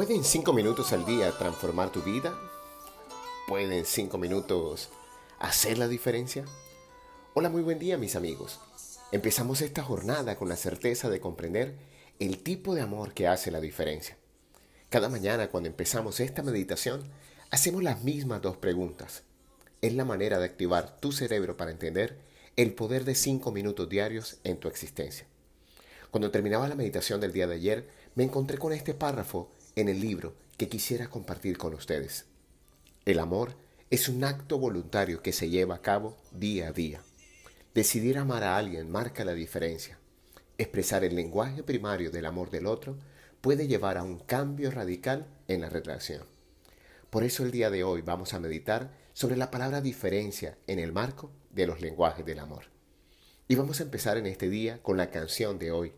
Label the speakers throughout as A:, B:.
A: ¿Pueden cinco minutos al día transformar tu vida? ¿Pueden cinco minutos hacer la diferencia? Hola, muy buen día mis amigos. Empezamos esta jornada con la certeza de comprender el tipo de amor que hace la diferencia. Cada mañana cuando empezamos esta meditación, hacemos las mismas dos preguntas. Es la manera de activar tu cerebro para entender el poder de cinco minutos diarios en tu existencia. Cuando terminaba la meditación del día de ayer, me encontré con este párrafo en el libro que quisiera compartir con ustedes. El amor es un acto voluntario que se lleva a cabo día a día. Decidir amar a alguien marca la diferencia. Expresar el lenguaje primario del amor del otro puede llevar a un cambio radical en la relación. Por eso el día de hoy vamos a meditar sobre la palabra diferencia en el marco de los lenguajes del amor. Y vamos a empezar en este día con la canción de hoy,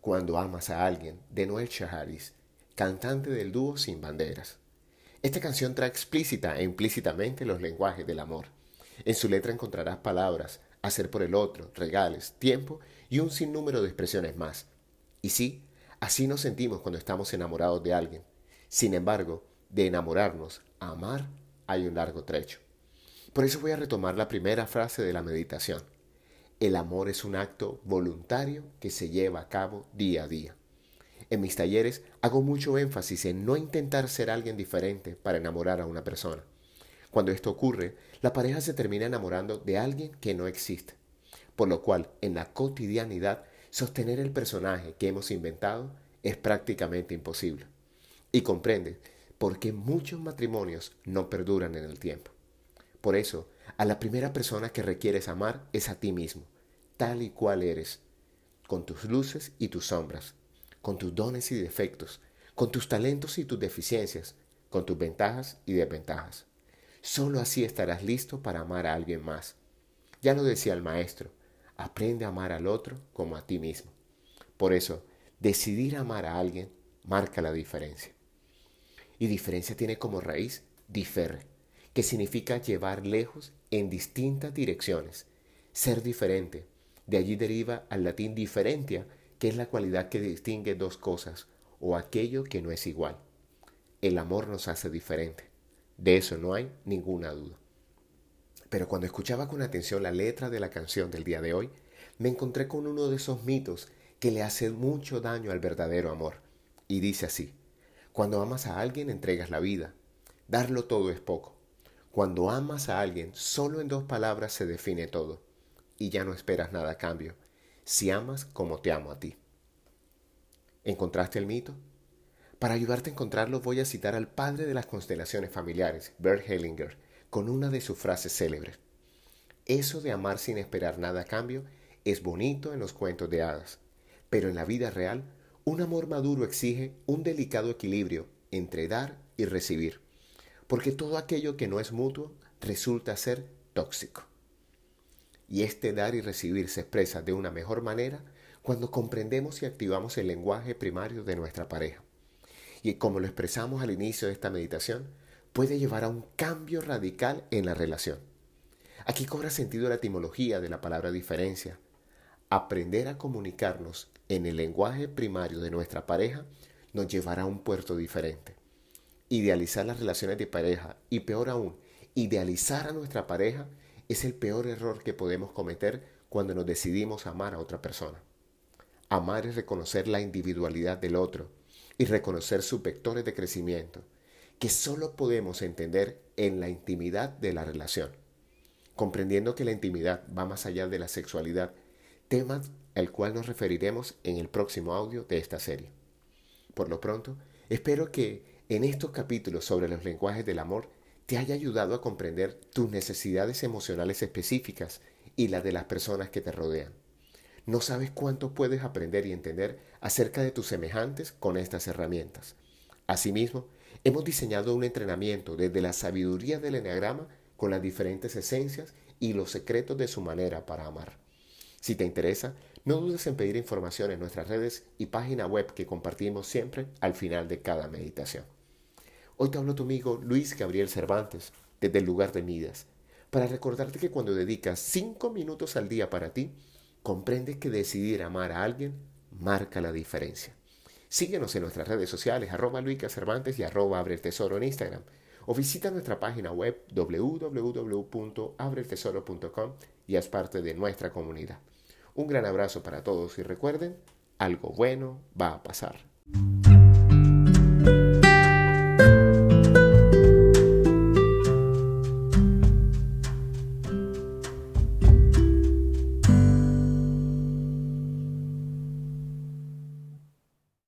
A: Cuando amas a alguien, de Noel Shaharis, cantante del dúo Sin Banderas. Esta canción trae explícita e implícitamente los lenguajes del amor. En su letra encontrarás palabras, hacer por el otro, regales, tiempo y un sinnúmero de expresiones más. Y sí, así nos sentimos cuando estamos enamorados de alguien. Sin embargo, de enamorarnos a amar hay un largo trecho. Por eso voy a retomar la primera frase de la meditación. El amor es un acto voluntario que se lleva a cabo día a día. En mis talleres hago mucho énfasis en no intentar ser alguien diferente para enamorar a una persona. Cuando esto ocurre, la pareja se termina enamorando de alguien que no existe, por lo cual en la cotidianidad sostener el personaje que hemos inventado es prácticamente imposible. Y comprende por qué muchos matrimonios no perduran en el tiempo. Por eso, a la primera persona que requieres amar es a ti mismo, tal y cual eres, con tus luces y tus sombras, con tus dones y defectos, con tus talentos y tus deficiencias, con tus ventajas y desventajas. Solo así estarás listo para amar a alguien más. Ya lo decía el maestro, aprende a amar al otro como a ti mismo. Por eso, decidir amar a alguien marca la diferencia. Y diferencia tiene como raíz diferre, que significa llevar lejos en distintas direcciones, ser diferente. De allí deriva al latín diferentia, que es la cualidad que distingue dos cosas o aquello que no es igual. El amor nos hace diferente. De eso no hay ninguna duda. Pero cuando escuchaba con atención la letra de la canción del día de hoy, me encontré con uno de esos mitos que le hace mucho daño al verdadero amor. Y dice así, cuando amas a alguien entregas la vida. Darlo todo es poco. Cuando amas a alguien, solo en dos palabras se define todo. Y ya no esperas nada a cambio si amas como te amo a ti. ¿Encontraste el mito? Para ayudarte a encontrarlo voy a citar al padre de las constelaciones familiares, Bert Hellinger, con una de sus frases célebres. Eso de amar sin esperar nada a cambio es bonito en los cuentos de hadas, pero en la vida real un amor maduro exige un delicado equilibrio entre dar y recibir, porque todo aquello que no es mutuo resulta ser tóxico. Y este dar y recibir se expresa de una mejor manera cuando comprendemos y activamos el lenguaje primario de nuestra pareja. Y como lo expresamos al inicio de esta meditación, puede llevar a un cambio radical en la relación. Aquí cobra sentido la etimología de la palabra diferencia. Aprender a comunicarnos en el lenguaje primario de nuestra pareja nos llevará a un puerto diferente. Idealizar las relaciones de pareja y peor aún, idealizar a nuestra pareja es el peor error que podemos cometer cuando nos decidimos amar a otra persona. Amar es reconocer la individualidad del otro y reconocer sus vectores de crecimiento, que solo podemos entender en la intimidad de la relación. Comprendiendo que la intimidad va más allá de la sexualidad, tema al cual nos referiremos en el próximo audio de esta serie. Por lo pronto, espero que en estos capítulos sobre los lenguajes del amor te haya ayudado a comprender tus necesidades emocionales específicas y las de las personas que te rodean. No sabes cuánto puedes aprender y entender acerca de tus semejantes con estas herramientas. Asimismo, hemos diseñado un entrenamiento desde la sabiduría del eneagrama con las diferentes esencias y los secretos de su manera para amar. Si te interesa, no dudes en pedir información en nuestras redes y página web que compartimos siempre al final de cada meditación. Hoy te hablo tu amigo Luis Gabriel Cervantes, desde el lugar de Midas, para recordarte que cuando dedicas cinco minutos al día para ti, comprendes que decidir amar a alguien marca la diferencia. Síguenos en nuestras redes sociales arroba Luica Cervantes y arroba Abre el Tesoro en Instagram o visita nuestra página web www.abreeltesoro.com y haz parte de nuestra comunidad. Un gran abrazo para todos y recuerden, algo bueno va a pasar.